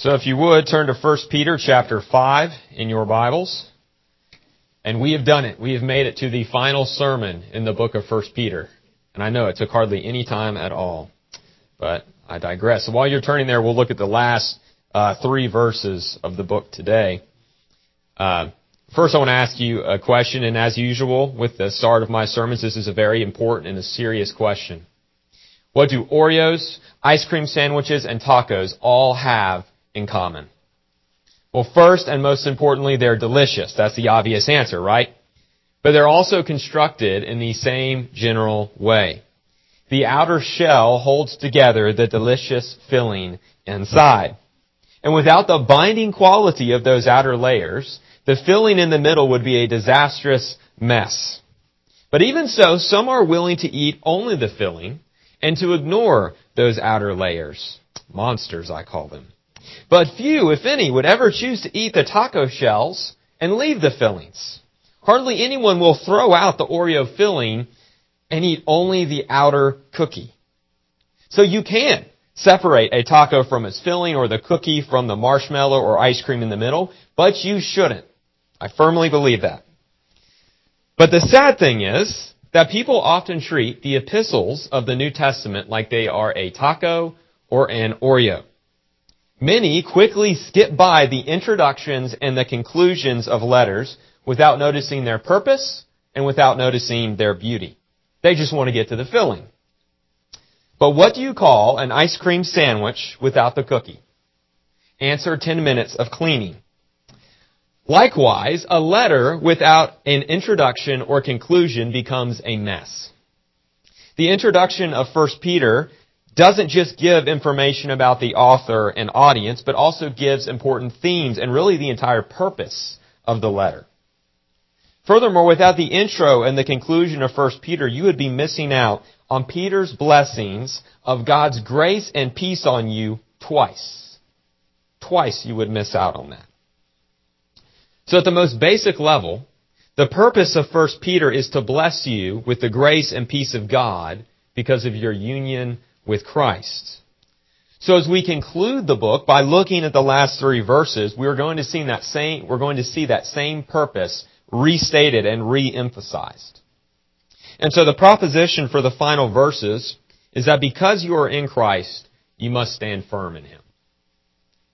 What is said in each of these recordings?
So if you would, turn to 1 Peter chapter 5 in your Bibles. And we have done it. We have made it to the final sermon in the book of 1 Peter. And I know it took hardly any time at all. But I digress. So while you're turning there, we'll look at the last uh, three verses of the book today. Uh, first, I want to ask you a question, and as usual, with the start of my sermons, this is a very important and a serious question. What do Oreos, ice cream sandwiches, and tacos all have in common? Well, first and most importantly, they're delicious. That's the obvious answer, right? But they're also constructed in the same general way. The outer shell holds together the delicious filling inside. And without the binding quality of those outer layers, the filling in the middle would be a disastrous mess. But even so, some are willing to eat only the filling and to ignore those outer layers. Monsters, I call them. But few, if any, would ever choose to eat the taco shells and leave the fillings. Hardly anyone will throw out the Oreo filling and eat only the outer cookie. So you can separate a taco from its filling or the cookie from the marshmallow or ice cream in the middle, but you shouldn't. I firmly believe that. But the sad thing is that people often treat the epistles of the New Testament like they are a taco or an Oreo. Many quickly skip by the introductions and the conclusions of letters without noticing their purpose and without noticing their beauty. They just want to get to the filling. But what do you call an ice cream sandwich without the cookie? Answer 10 minutes of cleaning. Likewise, a letter without an introduction or conclusion becomes a mess. The introduction of 1 Peter doesn't just give information about the author and audience, but also gives important themes and really the entire purpose of the letter. Furthermore, without the intro and the conclusion of 1 Peter, you would be missing out on Peter's blessings of God's grace and peace on you twice. Twice you would miss out on that. So at the most basic level, the purpose of 1 Peter is to bless you with the grace and peace of God because of your union with Christ. So as we conclude the book by looking at the last three verses, we're going to see that same, we're going to see that same purpose restated and re-emphasized. And so the proposition for the final verses is that because you are in Christ, you must stand firm in Him.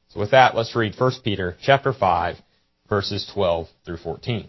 So with that, let's read 1 Peter chapter 5, verses 12 through 14.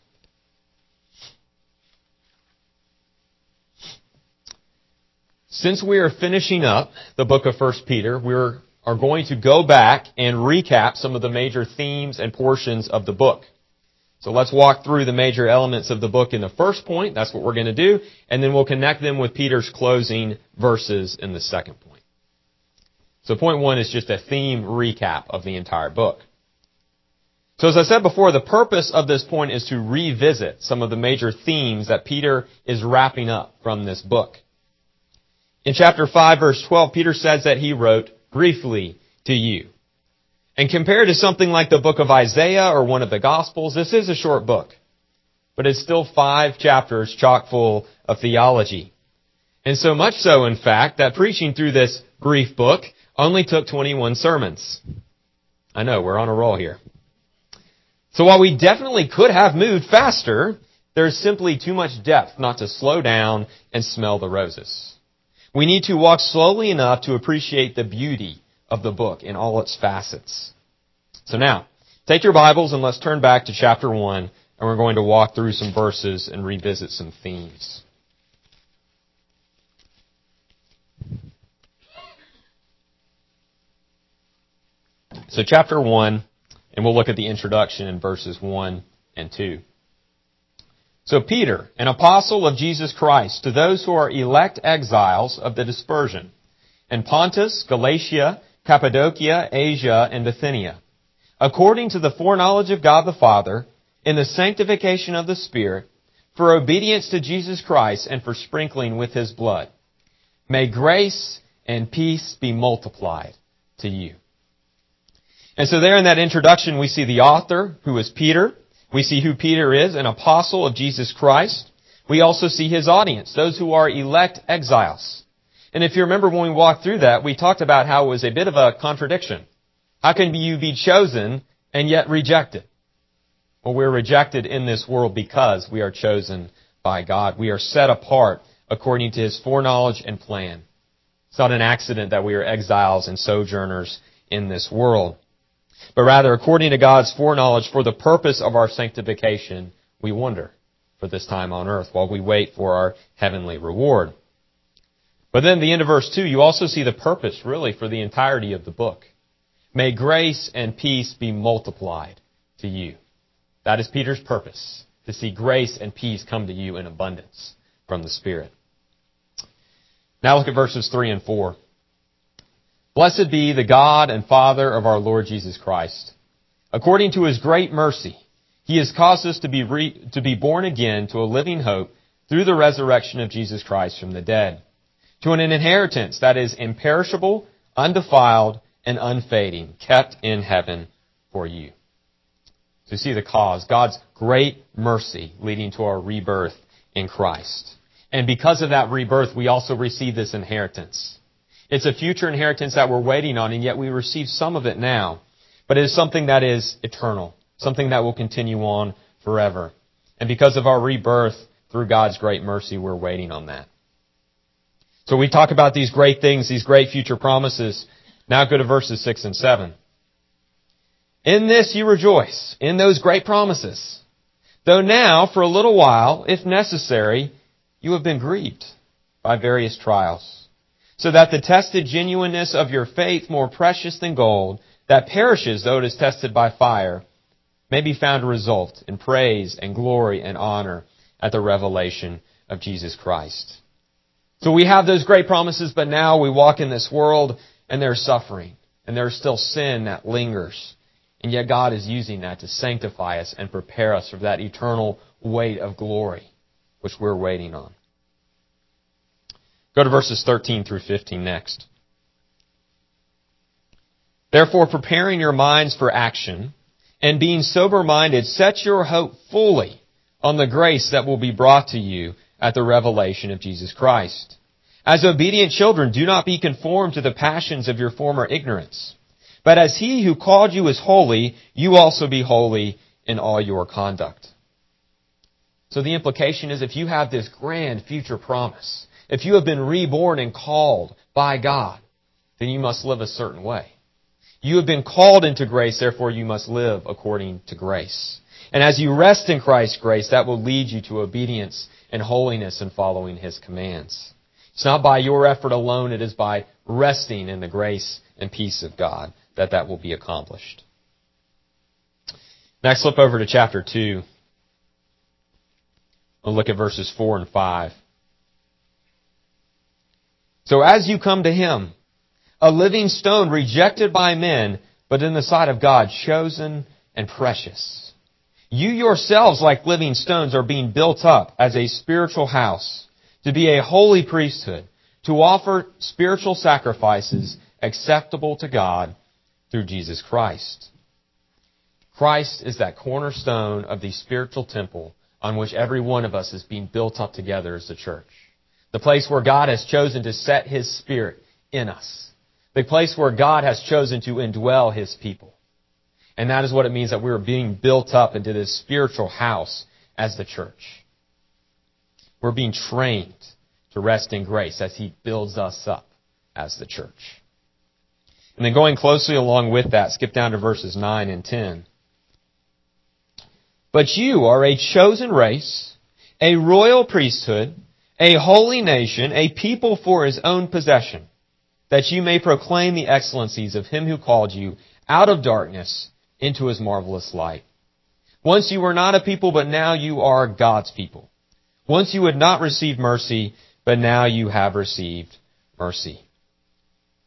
Since we are finishing up the book of 1 Peter, we are going to go back and recap some of the major themes and portions of the book. So let's walk through the major elements of the book in the first point. That's what we're going to do. And then we'll connect them with Peter's closing verses in the second point. So point one is just a theme recap of the entire book. So as I said before, the purpose of this point is to revisit some of the major themes that Peter is wrapping up from this book. In chapter 5 verse 12, Peter says that he wrote briefly to you. And compared to something like the book of Isaiah or one of the Gospels, this is a short book. But it's still five chapters chock full of theology. And so much so, in fact, that preaching through this brief book only took 21 sermons. I know, we're on a roll here. So while we definitely could have moved faster, there's simply too much depth not to slow down and smell the roses. We need to walk slowly enough to appreciate the beauty of the book in all its facets. So now, take your Bibles and let's turn back to chapter 1 and we're going to walk through some verses and revisit some themes. So chapter 1, and we'll look at the introduction in verses 1 and 2. So Peter, an apostle of Jesus Christ, to those who are elect exiles of the dispersion, in Pontus, Galatia, Cappadocia, Asia, and Bithynia, according to the foreknowledge of God the Father, in the sanctification of the Spirit, for obedience to Jesus Christ and for sprinkling with His blood. May grace and peace be multiplied to you. And so there in that introduction we see the author, who is Peter. We see who Peter is, an apostle of Jesus Christ. We also see his audience, those who are elect exiles. And if you remember when we walked through that, we talked about how it was a bit of a contradiction. How can you be chosen and yet rejected? Well, we're rejected in this world because we are chosen by God. We are set apart according to His foreknowledge and plan. It's not an accident that we are exiles and sojourners in this world. But rather, according to God's foreknowledge for the purpose of our sanctification, we wonder for this time on earth while we wait for our heavenly reward. But then the end of verse 2, you also see the purpose really for the entirety of the book. May grace and peace be multiplied to you. That is Peter's purpose, to see grace and peace come to you in abundance from the Spirit. Now look at verses 3 and 4. Blessed be the God and Father of our Lord Jesus Christ. According to his great mercy, he has caused us to be, re- to be born again to a living hope through the resurrection of Jesus Christ from the dead to an inheritance that is imperishable, undefiled, and unfading, kept in heaven for you. So you see the cause, God's great mercy leading to our rebirth in Christ. And because of that rebirth, we also receive this inheritance. It's a future inheritance that we're waiting on, and yet we receive some of it now. But it is something that is eternal, something that will continue on forever. And because of our rebirth through God's great mercy, we're waiting on that. So we talk about these great things, these great future promises. Now go to verses 6 and 7. In this you rejoice, in those great promises. Though now, for a little while, if necessary, you have been grieved by various trials, so that the tested genuineness of your faith, more precious than gold, that perishes though it is tested by fire, may be found result in praise and glory and honor at the revelation of Jesus Christ. So we have those great promises, but now we walk in this world and there's suffering and there's still sin that lingers. And yet God is using that to sanctify us and prepare us for that eternal weight of glory, which we're waiting on. Go to verses 13 through 15 next. Therefore, preparing your minds for action and being sober minded, set your hope fully on the grace that will be brought to you at the revelation of Jesus Christ. As obedient children, do not be conformed to the passions of your former ignorance. But as he who called you is holy, you also be holy in all your conduct. So the implication is if you have this grand future promise, if you have been reborn and called by God, then you must live a certain way. You have been called into grace, therefore you must live according to grace. And as you rest in Christ's grace, that will lead you to obedience and holiness and following His commands. It's not by your effort alone, it is by resting in the grace and peace of God that that will be accomplished. Next, flip over to chapter 2. We'll look at verses 4 and 5. So as you come to Him, a living stone rejected by men, but in the sight of God, chosen and precious. You yourselves, like living stones, are being built up as a spiritual house to be a holy priesthood, to offer spiritual sacrifices acceptable to God through Jesus Christ. Christ is that cornerstone of the spiritual temple on which every one of us is being built up together as the church. The place where God has chosen to set His Spirit in us. The place where God has chosen to indwell His people. And that is what it means that we are being built up into this spiritual house as the church. We're being trained to rest in grace as He builds us up as the church. And then going closely along with that, skip down to verses 9 and 10. But you are a chosen race, a royal priesthood, a holy nation, a people for his own possession, that you may proclaim the excellencies of him who called you out of darkness into his marvelous light. Once you were not a people, but now you are God's people. Once you had not received mercy, but now you have received mercy.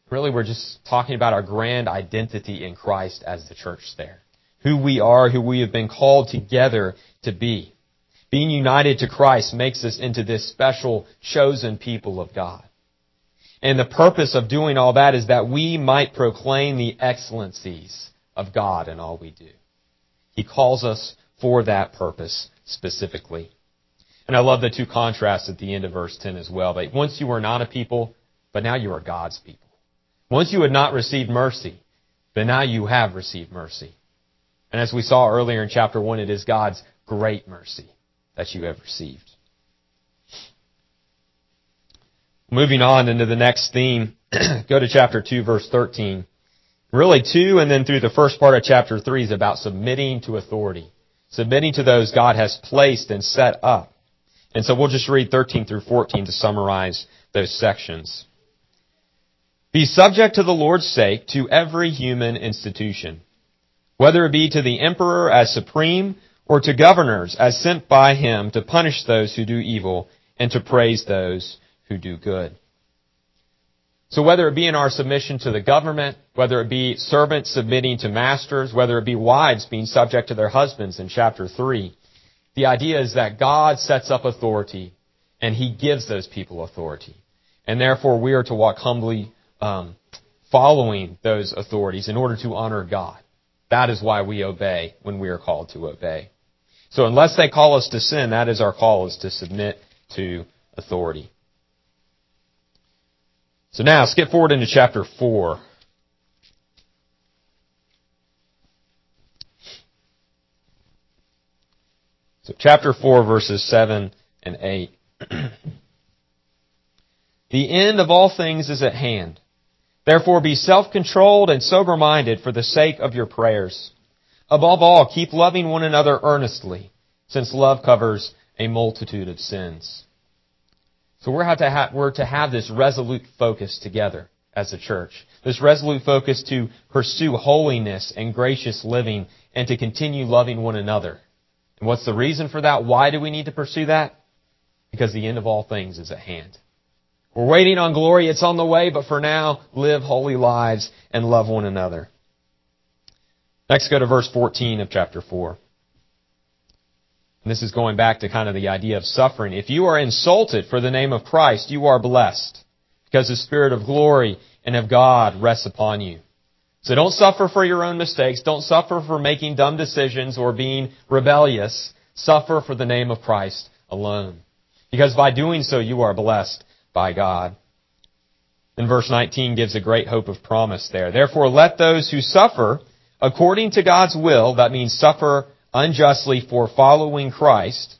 Really, we're just talking about our grand identity in Christ as the church there. who we are, who we have been called together to be. Being united to Christ makes us into this special chosen people of God. And the purpose of doing all that is that we might proclaim the excellencies of God in all we do. He calls us for that purpose specifically. And I love the two contrasts at the end of verse 10 as well. That once you were not a people, but now you are God's people. Once you had not received mercy, but now you have received mercy. And as we saw earlier in chapter 1, it is God's great mercy that you have received. Moving on into the next theme, go to chapter 2, verse 13. Really, 2 and then through the first part of chapter 3 is about submitting to authority. Submitting to those God has placed and set up. And so we'll just read 13 through 14 to summarize those sections. Be subject to the Lord's sake to every human institution, whether it be to the emperor as supreme or to governors as sent by him to punish those who do evil and to praise those who do good. So whether it be in our submission to the government, whether it be servants submitting to masters, whether it be wives being subject to their husbands in chapter 3, the idea is that God sets up authority and He gives those people authority. And therefore we are to walk humbly um, following those authorities in order to honor God. That is why we obey when we are called to obey. So unless they call us to sin, that is our call is to submit to authority. So now skip forward into chapter 4. So chapter 4 verses 7 and 8. the end of all things is at hand. Therefore be self-controlled and sober-minded for the sake of your prayers. Above all, keep loving one another earnestly, since love covers a multitude of sins. So we're to, have, we're to have this resolute focus together as a church. This resolute focus to pursue holiness and gracious living and to continue loving one another. And what's the reason for that? Why do we need to pursue that? Because the end of all things is at hand. We're waiting on glory. It's on the way, but for now, live holy lives and love one another. Next, go to verse 14 of chapter 4. And this is going back to kind of the idea of suffering. If you are insulted for the name of Christ, you are blessed because the Spirit of glory and of God rests upon you. So don't suffer for your own mistakes. Don't suffer for making dumb decisions or being rebellious. Suffer for the name of Christ alone. Because by doing so, you are blessed by God. And verse 19 gives a great hope of promise there. Therefore, let those who suffer according to God's will, that means suffer unjustly for following Christ,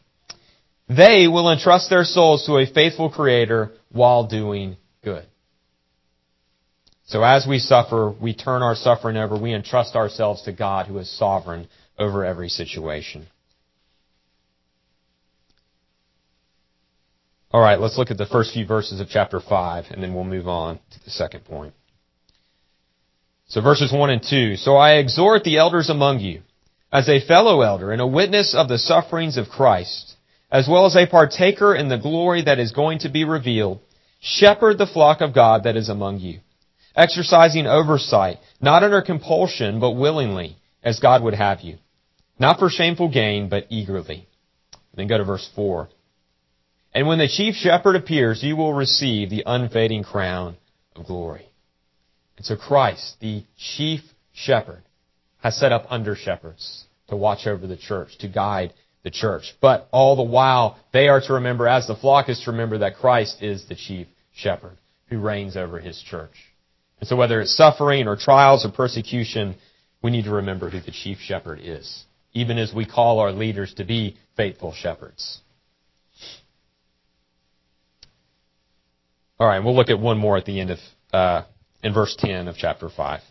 they will entrust their souls to a faithful Creator while doing good. So as we suffer, we turn our suffering over, we entrust ourselves to God who is sovereign over every situation. Alright, let's look at the first few verses of chapter 5, and then we'll move on to the second point. So verses 1 and 2. So I exhort the elders among you, as a fellow elder and a witness of the sufferings of Christ, as well as a partaker in the glory that is going to be revealed, shepherd the flock of God that is among you, exercising oversight, not under compulsion, but willingly, as God would have you, not for shameful gain, but eagerly. Then go to verse 4. And when the chief shepherd appears, you will receive the unfading crown of glory. And so Christ, the chief shepherd, has set up under shepherds to watch over the church, to guide the church. But all the while, they are to remember, as the flock is to remember, that Christ is the chief shepherd who reigns over his church. And so whether it's suffering or trials or persecution, we need to remember who the chief shepherd is, even as we call our leaders to be faithful shepherds. All right, we'll look at one more at the end of, uh, in verse 10 of chapter 5.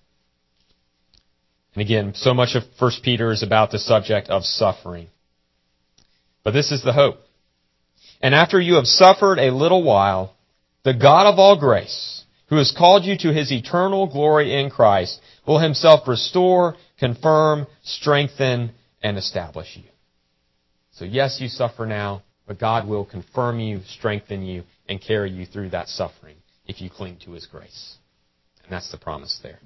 And again, so much of 1 Peter is about the subject of suffering. But this is the hope. And after you have suffered a little while, the God of all grace, who has called you to his eternal glory in Christ, will himself restore, confirm, strengthen, and establish you. So yes, you suffer now, but God will confirm you, strengthen you, and carry you through that suffering if you cling to his grace. And that's the promise there.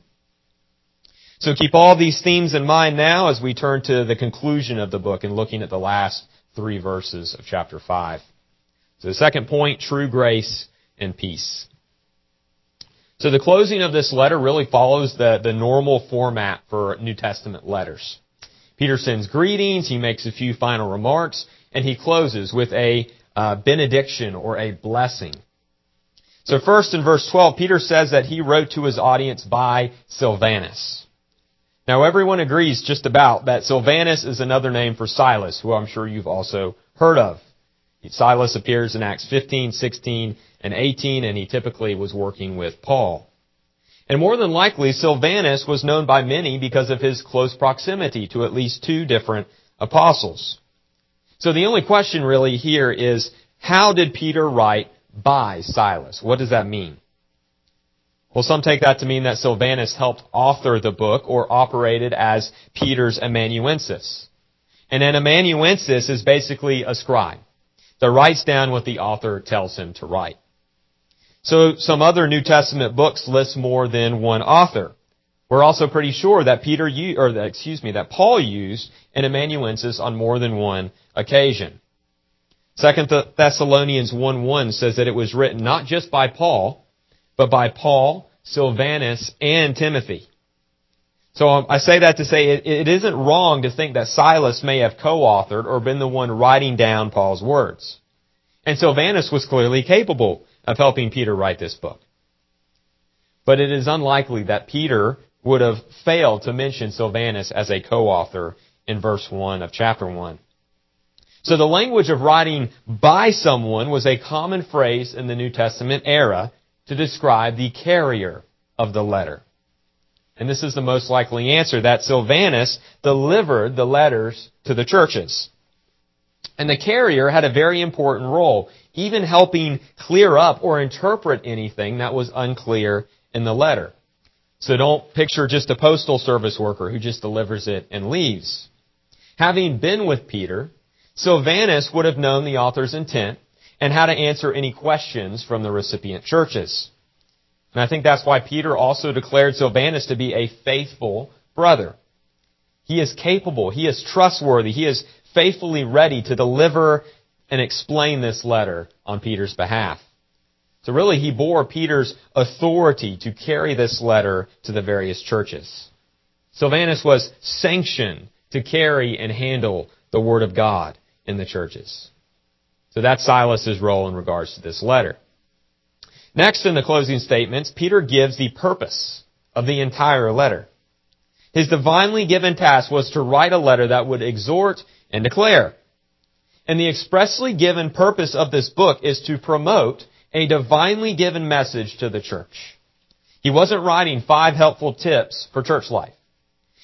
So keep all these themes in mind now as we turn to the conclusion of the book and looking at the last three verses of chapter 5. So the second point, true grace and peace. So the closing of this letter really follows the, the normal format for New Testament letters. Peter sends greetings, he makes a few final remarks, and he closes with a uh, benediction or a blessing. So first in verse 12, Peter says that he wrote to his audience by Silvanus. Now everyone agrees just about that Silvanus is another name for Silas, who I'm sure you've also heard of. Silas appears in Acts 15, 16, and 18, and he typically was working with Paul. And more than likely, Silvanus was known by many because of his close proximity to at least two different apostles. So the only question really here is, how did Peter write by Silas? What does that mean? Well, some take that to mean that Silvanus helped author the book or operated as Peter's amanuensis. And an amanuensis is basically a scribe that writes down what the author tells him to write. So some other New Testament books list more than one author. We're also pretty sure that Peter, or excuse me, that Paul used an amanuensis on more than one occasion. Second Thessalonians 1:1 says that it was written not just by Paul, but by Paul, Silvanus, and Timothy. So um, I say that to say it, it isn't wrong to think that Silas may have co-authored or been the one writing down Paul's words. And Silvanus was clearly capable of helping Peter write this book. But it is unlikely that Peter would have failed to mention Silvanus as a co-author in verse 1 of chapter 1. So the language of writing by someone was a common phrase in the New Testament era to describe the carrier of the letter. And this is the most likely answer that Silvanus delivered the letters to the churches. And the carrier had a very important role, even helping clear up or interpret anything that was unclear in the letter. So don't picture just a postal service worker who just delivers it and leaves. Having been with Peter, Silvanus would have known the author's intent and how to answer any questions from the recipient churches. And I think that's why Peter also declared Silvanus to be a faithful brother. He is capable, he is trustworthy, he is faithfully ready to deliver and explain this letter on Peter's behalf. So really, he bore Peter's authority to carry this letter to the various churches. Silvanus was sanctioned to carry and handle the Word of God in the churches. So that's Silas's role in regards to this letter. Next, in the closing statements, Peter gives the purpose of the entire letter. His divinely given task was to write a letter that would exhort and declare. And the expressly given purpose of this book is to promote a divinely given message to the church. He wasn't writing five helpful tips for church life.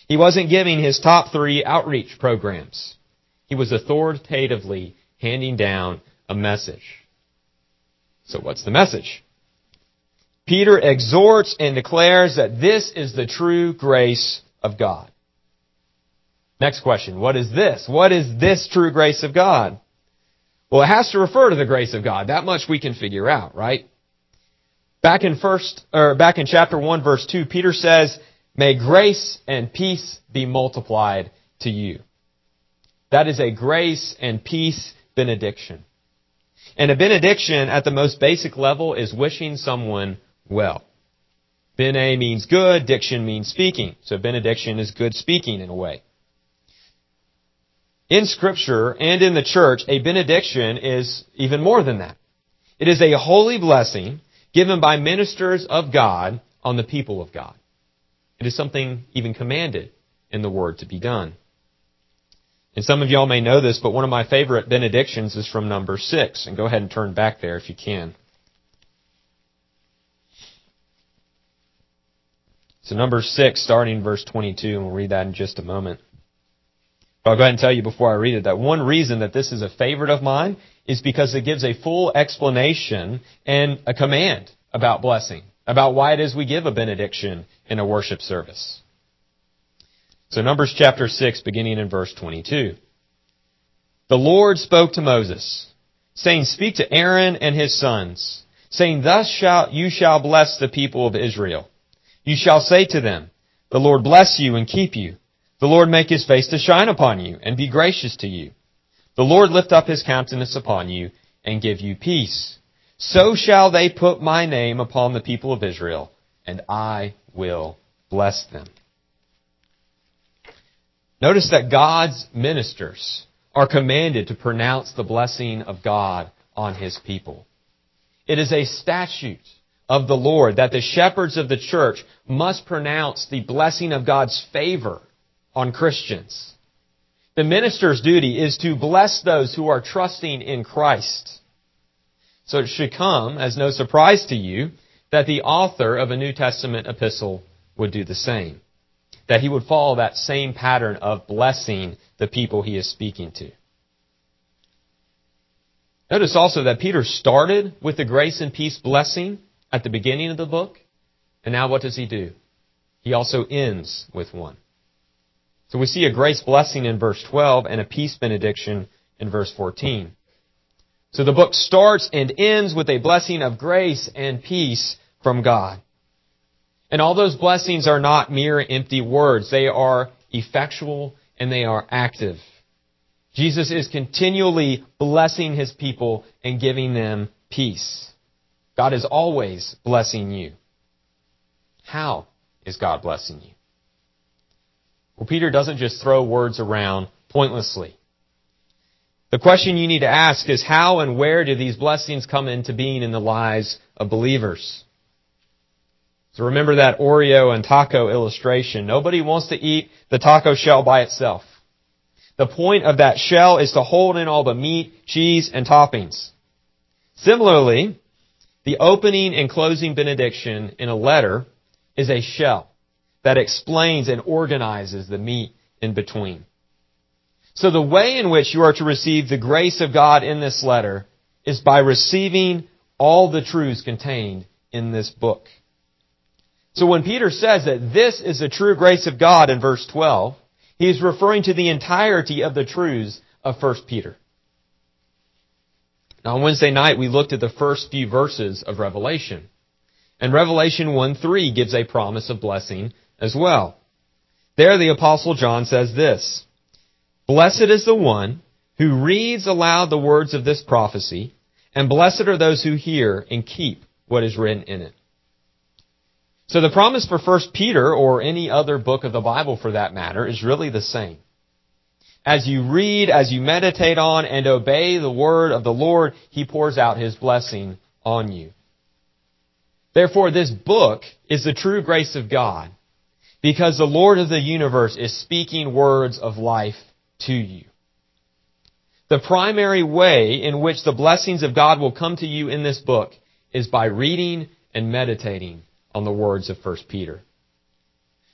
He wasn't giving his top three outreach programs. He was authoritatively handing down a message. So what's the message? Peter exhorts and declares that this is the true grace of God. Next question. What is this? What is this true grace of God? Well, it has to refer to the grace of God. That much we can figure out, right? Back in first, or back in chapter 1 verse 2, Peter says, May grace and peace be multiplied to you. That is a grace and peace benediction. And a benediction at the most basic level is wishing someone well. Bene means good, diction means speaking. So benediction is good speaking in a way. In scripture and in the church, a benediction is even more than that. It is a holy blessing given by ministers of God on the people of God. It is something even commanded in the word to be done. And some of y'all may know this, but one of my favorite benedictions is from Numbers six. And go ahead and turn back there if you can. So Numbers six, starting verse 22, and we'll read that in just a moment. But I'll go ahead and tell you before I read it that one reason that this is a favorite of mine is because it gives a full explanation and a command about blessing, about why it is we give a benediction in a worship service. So Numbers chapter 6, beginning in verse 22. The Lord spoke to Moses, saying, Speak to Aaron and his sons, saying, Thus shall you shall bless the people of Israel. You shall say to them, The Lord bless you and keep you. The Lord make his face to shine upon you and be gracious to you. The Lord lift up his countenance upon you and give you peace. So shall they put my name upon the people of Israel, and I will bless them. Notice that God's ministers are commanded to pronounce the blessing of God on his people. It is a statute of the Lord that the shepherds of the church must pronounce the blessing of God's favor on Christians. The minister's duty is to bless those who are trusting in Christ. So it should come as no surprise to you that the author of a New Testament epistle would do the same. That he would follow that same pattern of blessing the people he is speaking to. Notice also that Peter started with the grace and peace blessing at the beginning of the book, and now what does he do? He also ends with one. So we see a grace blessing in verse 12 and a peace benediction in verse 14. So the book starts and ends with a blessing of grace and peace from God. And all those blessings are not mere empty words. They are effectual and they are active. Jesus is continually blessing his people and giving them peace. God is always blessing you. How is God blessing you? Well, Peter doesn't just throw words around pointlessly. The question you need to ask is how and where do these blessings come into being in the lives of believers? So remember that Oreo and taco illustration. Nobody wants to eat the taco shell by itself. The point of that shell is to hold in all the meat, cheese, and toppings. Similarly, the opening and closing benediction in a letter is a shell that explains and organizes the meat in between. So the way in which you are to receive the grace of God in this letter is by receiving all the truths contained in this book. So when Peter says that this is the true grace of God in verse 12, he is referring to the entirety of the truths of 1 Peter. Now on Wednesday night we looked at the first few verses of Revelation. And Revelation 1-3 gives a promise of blessing as well. There the apostle John says this, Blessed is the one who reads aloud the words of this prophecy, and blessed are those who hear and keep what is written in it. So the promise for 1 Peter, or any other book of the Bible for that matter, is really the same. As you read, as you meditate on and obey the word of the Lord, He pours out His blessing on you. Therefore, this book is the true grace of God because the Lord of the universe is speaking words of life to you. The primary way in which the blessings of God will come to you in this book is by reading and meditating on the words of 1 Peter.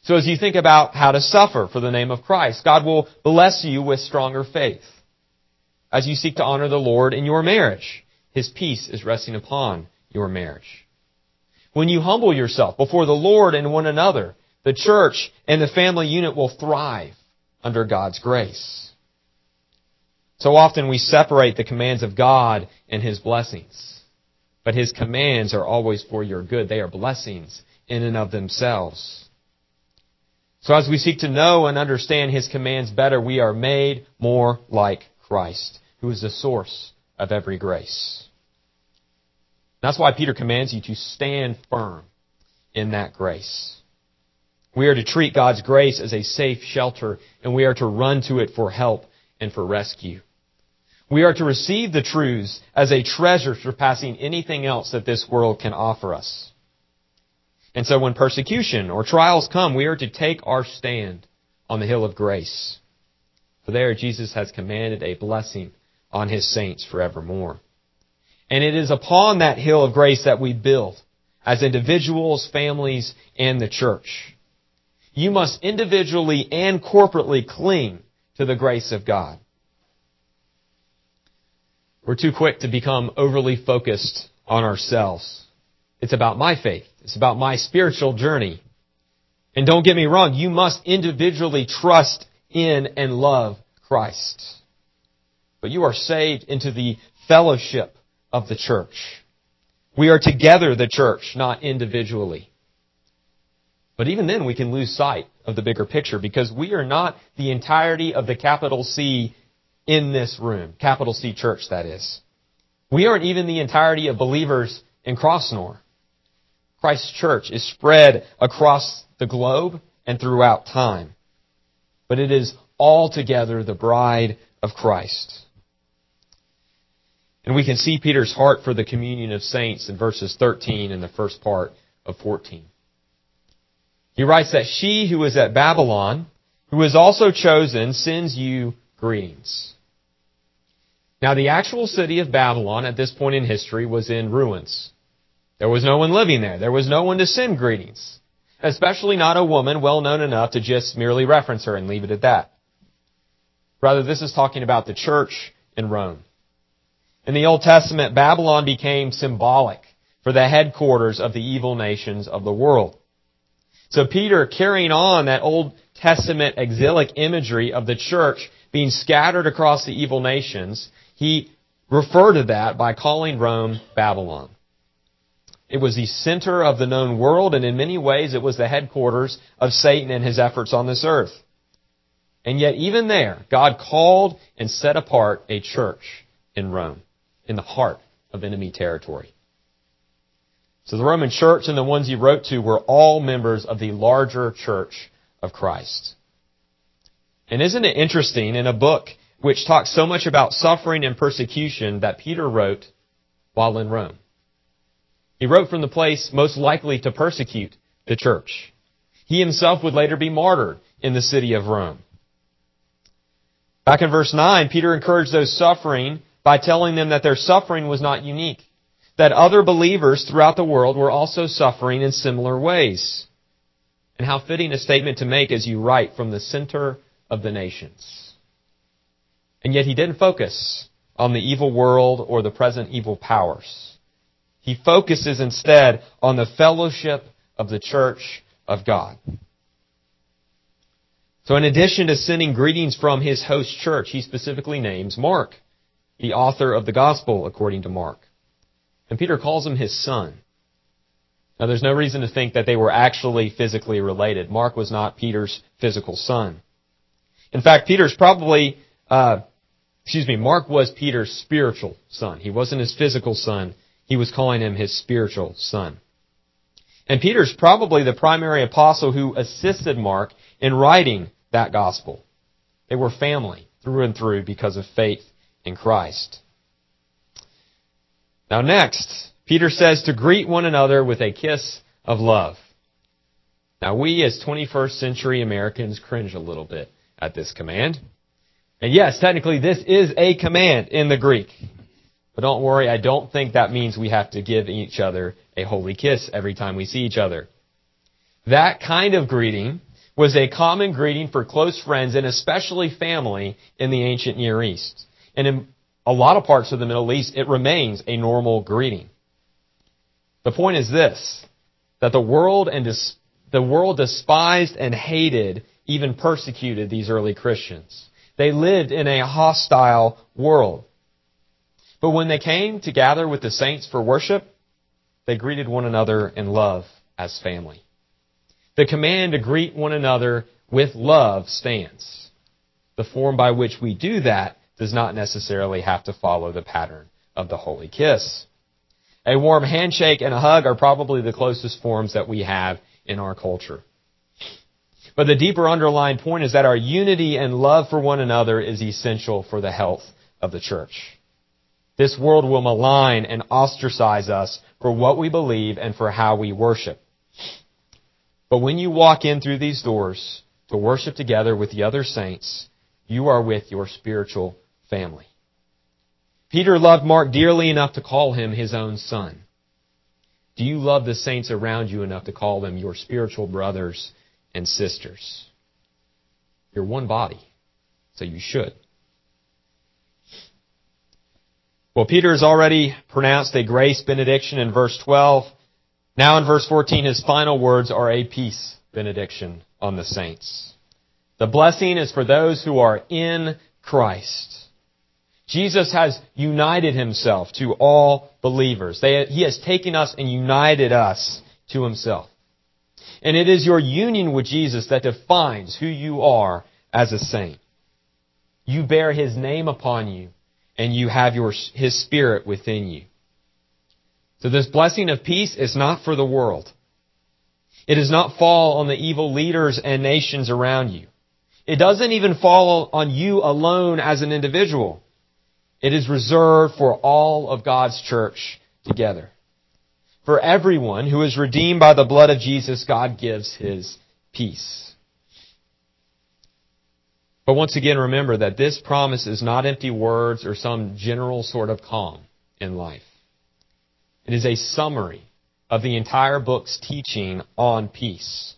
So as you think about how to suffer for the name of Christ, God will bless you with stronger faith. As you seek to honor the Lord in your marriage, His peace is resting upon your marriage. When you humble yourself before the Lord and one another, the church and the family unit will thrive under God's grace. So often we separate the commands of God and His blessings. But His commands are always for your good. They are blessings in and of themselves. So as we seek to know and understand His commands better, we are made more like Christ, who is the source of every grace. That's why Peter commands you to stand firm in that grace. We are to treat God's grace as a safe shelter, and we are to run to it for help and for rescue. We are to receive the truths as a treasure surpassing anything else that this world can offer us. And so when persecution or trials come, we are to take our stand on the hill of grace. For there Jesus has commanded a blessing on his saints forevermore. And it is upon that hill of grace that we build as individuals, families, and the church. You must individually and corporately cling to the grace of God. We're too quick to become overly focused on ourselves. It's about my faith. It's about my spiritual journey. And don't get me wrong, you must individually trust in and love Christ. But you are saved into the fellowship of the church. We are together the church, not individually. But even then we can lose sight of the bigger picture because we are not the entirety of the capital C in this room. Capital C church, that is. We aren't even the entirety of believers in Crossnore. Christ's church is spread across the globe and throughout time. But it is altogether the bride of Christ. And we can see Peter's heart for the communion of saints in verses 13 and the first part of 14. He writes that she who is at Babylon, who is also chosen, sends you greetings. Now the actual city of Babylon at this point in history was in ruins. There was no one living there. There was no one to send greetings. Especially not a woman well known enough to just merely reference her and leave it at that. Rather, this is talking about the church in Rome. In the Old Testament, Babylon became symbolic for the headquarters of the evil nations of the world. So Peter, carrying on that Old Testament exilic imagery of the church being scattered across the evil nations, he referred to that by calling Rome Babylon. It was the center of the known world, and in many ways it was the headquarters of Satan and his efforts on this earth. And yet, even there, God called and set apart a church in Rome, in the heart of enemy territory. So the Roman church and the ones he wrote to were all members of the larger church of Christ. And isn't it interesting in a book which talks so much about suffering and persecution that Peter wrote while in Rome? He wrote from the place most likely to persecute the church. He himself would later be martyred in the city of Rome. Back in verse 9, Peter encouraged those suffering by telling them that their suffering was not unique, that other believers throughout the world were also suffering in similar ways. And how fitting a statement to make as you write from the center of the nations. And yet he didn't focus on the evil world or the present evil powers. He focuses instead on the fellowship of the church of God. So in addition to sending greetings from his host church, he specifically names Mark, the author of the gospel according to Mark. And Peter calls him his son. Now there's no reason to think that they were actually physically related. Mark was not Peter's physical son. In fact, Peter's probably, uh, excuse me, Mark was Peter's spiritual son. He wasn't his physical son. He was calling him his spiritual son. And Peter's probably the primary apostle who assisted Mark in writing that gospel. They were family through and through because of faith in Christ. Now next, Peter says to greet one another with a kiss of love. Now we as 21st century Americans cringe a little bit at this command. And yes, technically this is a command in the Greek. But don't worry, I don't think that means we have to give each other a holy kiss every time we see each other. That kind of greeting was a common greeting for close friends and especially family in the ancient Near East. And in a lot of parts of the Middle East, it remains a normal greeting. The point is this, that the world and the world despised and hated, even persecuted these early Christians. They lived in a hostile world. But when they came to gather with the saints for worship, they greeted one another in love as family. The command to greet one another with love stands. The form by which we do that does not necessarily have to follow the pattern of the holy kiss. A warm handshake and a hug are probably the closest forms that we have in our culture. But the deeper underlying point is that our unity and love for one another is essential for the health of the church. This world will malign and ostracize us for what we believe and for how we worship. But when you walk in through these doors to worship together with the other saints, you are with your spiritual family. Peter loved Mark dearly enough to call him his own son. Do you love the saints around you enough to call them your spiritual brothers and sisters? You're one body, so you should. Well, Peter has already pronounced a grace benediction in verse 12. Now in verse 14, his final words are a peace benediction on the saints. The blessing is for those who are in Christ. Jesus has united himself to all believers. They, he has taken us and united us to himself. And it is your union with Jesus that defines who you are as a saint. You bear His name upon you, and you have your, His Spirit within you. So this blessing of peace is not for the world. It does not fall on the evil leaders and nations around you. It doesn't even fall on you alone as an individual. It is reserved for all of God's church together. For everyone who is redeemed by the blood of Jesus, God gives his peace. But once again, remember that this promise is not empty words or some general sort of calm in life. It is a summary of the entire book's teaching on peace.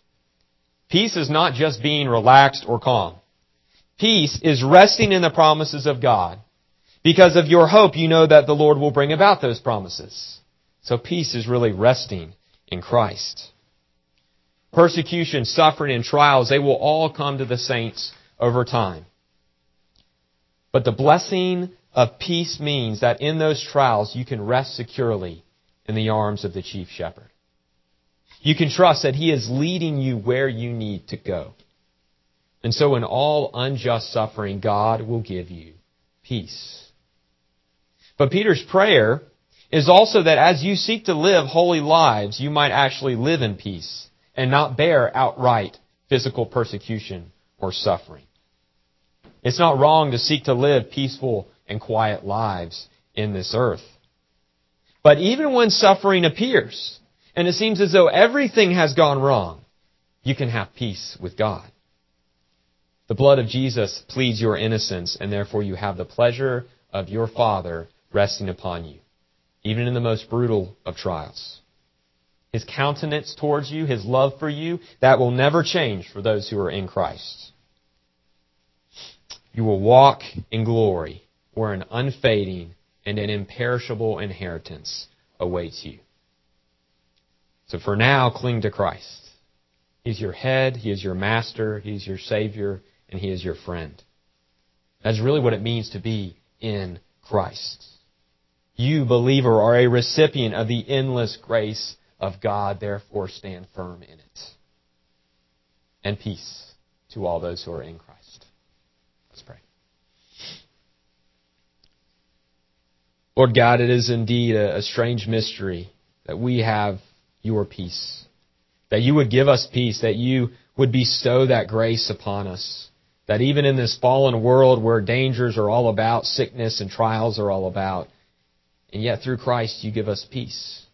Peace is not just being relaxed or calm. Peace is resting in the promises of God because of your hope, you know that the Lord will bring about those promises. So peace is really resting in Christ. Persecution, suffering, and trials, they will all come to the saints over time. But the blessing of peace means that in those trials you can rest securely in the arms of the chief shepherd. You can trust that he is leading you where you need to go. And so in all unjust suffering, God will give you peace. But Peter's prayer is also that as you seek to live holy lives, you might actually live in peace and not bear outright physical persecution or suffering. It's not wrong to seek to live peaceful and quiet lives in this earth. But even when suffering appears, and it seems as though everything has gone wrong, you can have peace with God. The blood of Jesus pleads your innocence, and therefore you have the pleasure of your Father resting upon you, even in the most brutal of trials. His countenance towards you, His love for you, that will never change for those who are in Christ. You will walk in glory where an unfading and an imperishable inheritance awaits you. So for now, cling to Christ. He's your head, He is your master, He's your Savior, and He is your friend. That's really what it means to be in Christ. You, believer, are a recipient of the endless grace of God, therefore stand firm in it. And peace to all those who are in Christ. Let's pray. Lord God, it is indeed a, strange mystery that we have your peace. That you would give us peace, that you would bestow that grace upon us. That even in this fallen world where dangers are all about, sickness and trials are all about, and yet through Christ, you give us peace.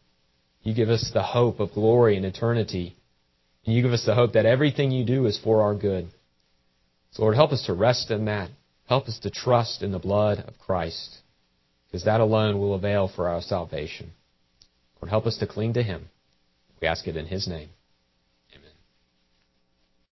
You give us the hope of glory and eternity. And you give us the hope that everything you do is for our good. So, Lord, help us to rest in that. Help us to trust in the blood of Christ, because that alone will avail for our salvation. Lord, help us to cling to Him. We ask it in His name.